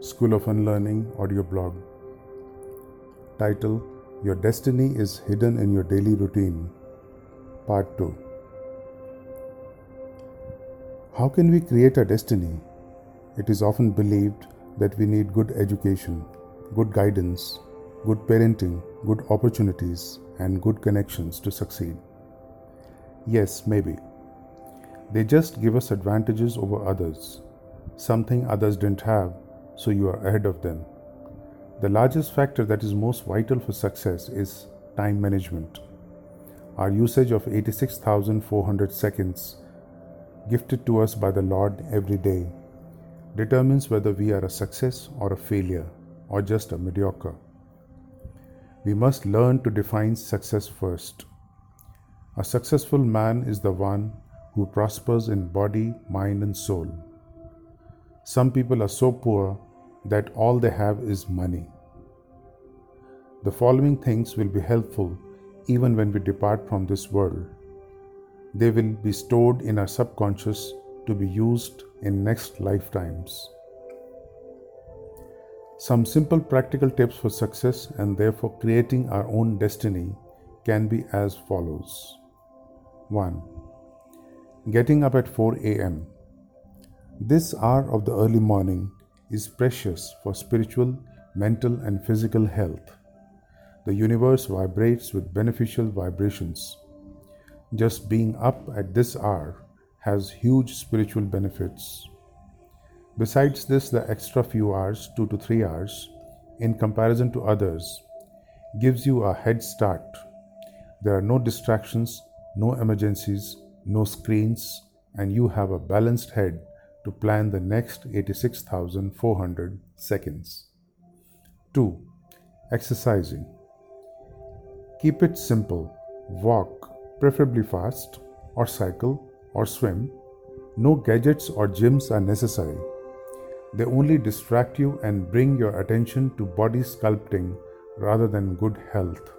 School of Unlearning audio blog. Title Your Destiny is Hidden in Your Daily Routine. Part 2. How can we create a destiny? It is often believed that we need good education, good guidance, good parenting, good opportunities, and good connections to succeed. Yes, maybe. They just give us advantages over others, something others didn't have, so you are ahead of them. The largest factor that is most vital for success is time management. Our usage of 86,400 seconds gifted to us by the Lord every day determines whether we are a success or a failure or just a mediocre. We must learn to define success first. A successful man is the one who prospers in body, mind, and soul. Some people are so poor that all they have is money. The following things will be helpful even when we depart from this world. They will be stored in our subconscious to be used in next lifetimes. Some simple practical tips for success and therefore creating our own destiny can be as follows 1. Getting up at 4 a.m. This hour of the early morning is precious for spiritual, mental, and physical health. The universe vibrates with beneficial vibrations. Just being up at this hour has huge spiritual benefits. Besides this, the extra few hours, 2 to 3 hours, in comparison to others, gives you a head start. There are no distractions, no emergencies, no screens, and you have a balanced head to plan the next 86,400 seconds. 2. Exercising. Keep it simple. Walk, preferably fast, or cycle, or swim. No gadgets or gyms are necessary. They only distract you and bring your attention to body sculpting rather than good health.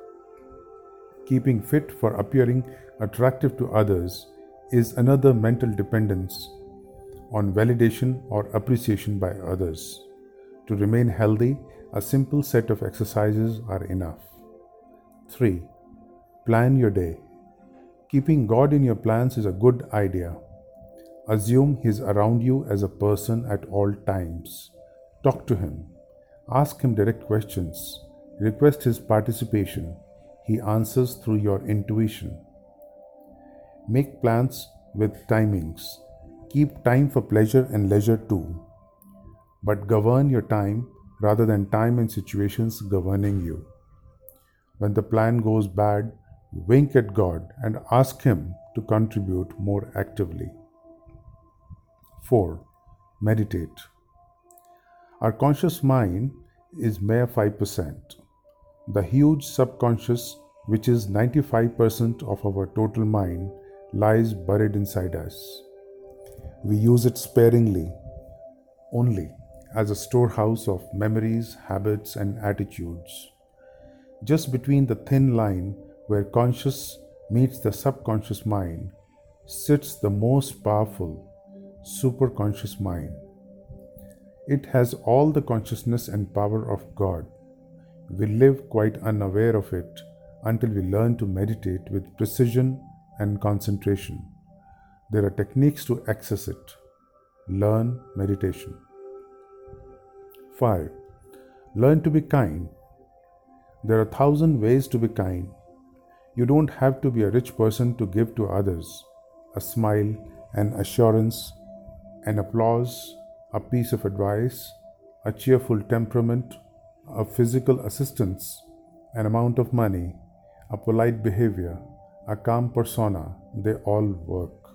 Keeping fit for appearing attractive to others is another mental dependence on validation or appreciation by others. To remain healthy, a simple set of exercises are enough. 3. Plan your day. Keeping God in your plans is a good idea. Assume He's around you as a person at all times. Talk to Him. Ask Him direct questions. Request His participation. He answers through your intuition. Make plans with timings. Keep time for pleasure and leisure too. But govern your time rather than time and situations governing you. When the plan goes bad, wink at God and ask Him to contribute more actively. 4. Meditate. Our conscious mind is mere 5%. The huge subconscious, which is 95% of our total mind, lies buried inside us. We use it sparingly, only as a storehouse of memories, habits, and attitudes. Just between the thin line where conscious meets the subconscious mind sits the most powerful superconscious mind. It has all the consciousness and power of God. We live quite unaware of it until we learn to meditate with precision and concentration. There are techniques to access it. Learn meditation. 5. Learn to be kind. There are a thousand ways to be kind. You don't have to be a rich person to give to others. A smile, an assurance, an applause, a piece of advice, a cheerful temperament, a physical assistance, an amount of money, a polite behavior, a calm persona, they all work.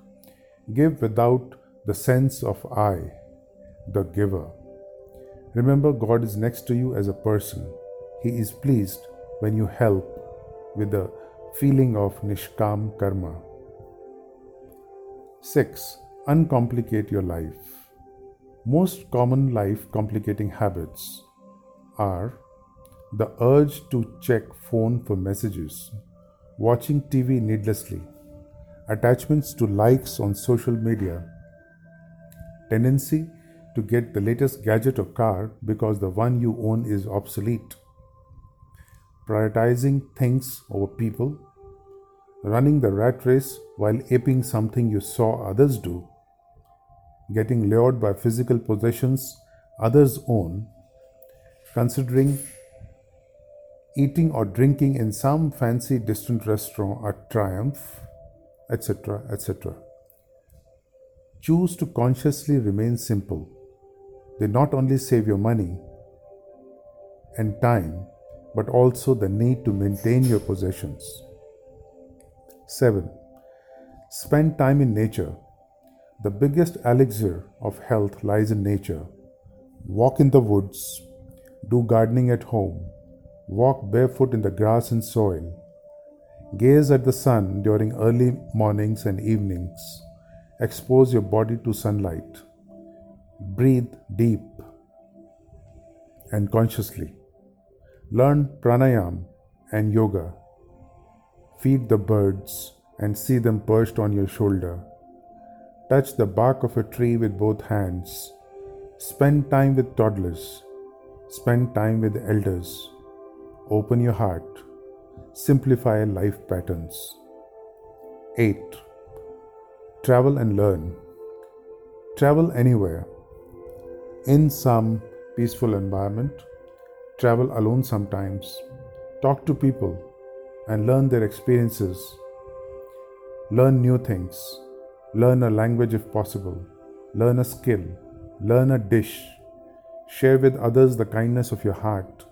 Give without the sense of I, the giver. Remember, God is next to you as a person. He is pleased when you help with the feeling of Nishkam Karma. 6 uncomplicate your life. Most common life complicating habits are the urge to check phone for messages, watching TV needlessly, attachments to likes on social media, tendency to get the latest gadget or car because the one you own is obsolete. Prioritizing things over people. Running the rat race while aping something you saw others do. Getting lured by physical possessions others own. Considering eating or drinking in some fancy distant restaurant a triumph, etc., etc. Choose to consciously remain simple. They not only save your money and time, but also the need to maintain your possessions. 7. Spend time in nature. The biggest elixir of health lies in nature. Walk in the woods, do gardening at home, Walk barefoot in the grass and soil. Gaze at the sun during early mornings and evenings. Expose your body to sunlight. Breathe deep and consciously. Learn pranayam and yoga. Feed the birds and see them perched on your shoulder. Touch the bark of a tree with both hands. Spend time with toddlers. Spend time with elders. Open your heart. Simplify life patterns. 8. Travel and learn. Travel anywhere. In some peaceful environment. Travel alone sometimes. Talk to people and learn their experiences. Learn new things. Learn a language if possible. Learn a skill. Learn a dish. Share with others the kindness of your heart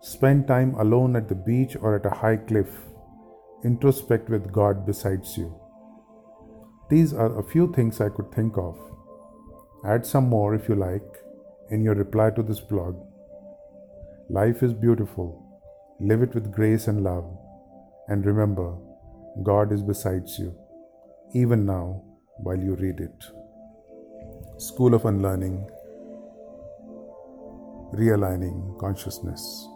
Spend time alone at the beach or at a high cliff. Introspect with God besides you. These are a few things I could think of. Add some more if you like in your reply to this blog. Life is beautiful. Live it with grace and love. And remember, God is besides you, even now while you read it. School of Unlearning Realigning Consciousness.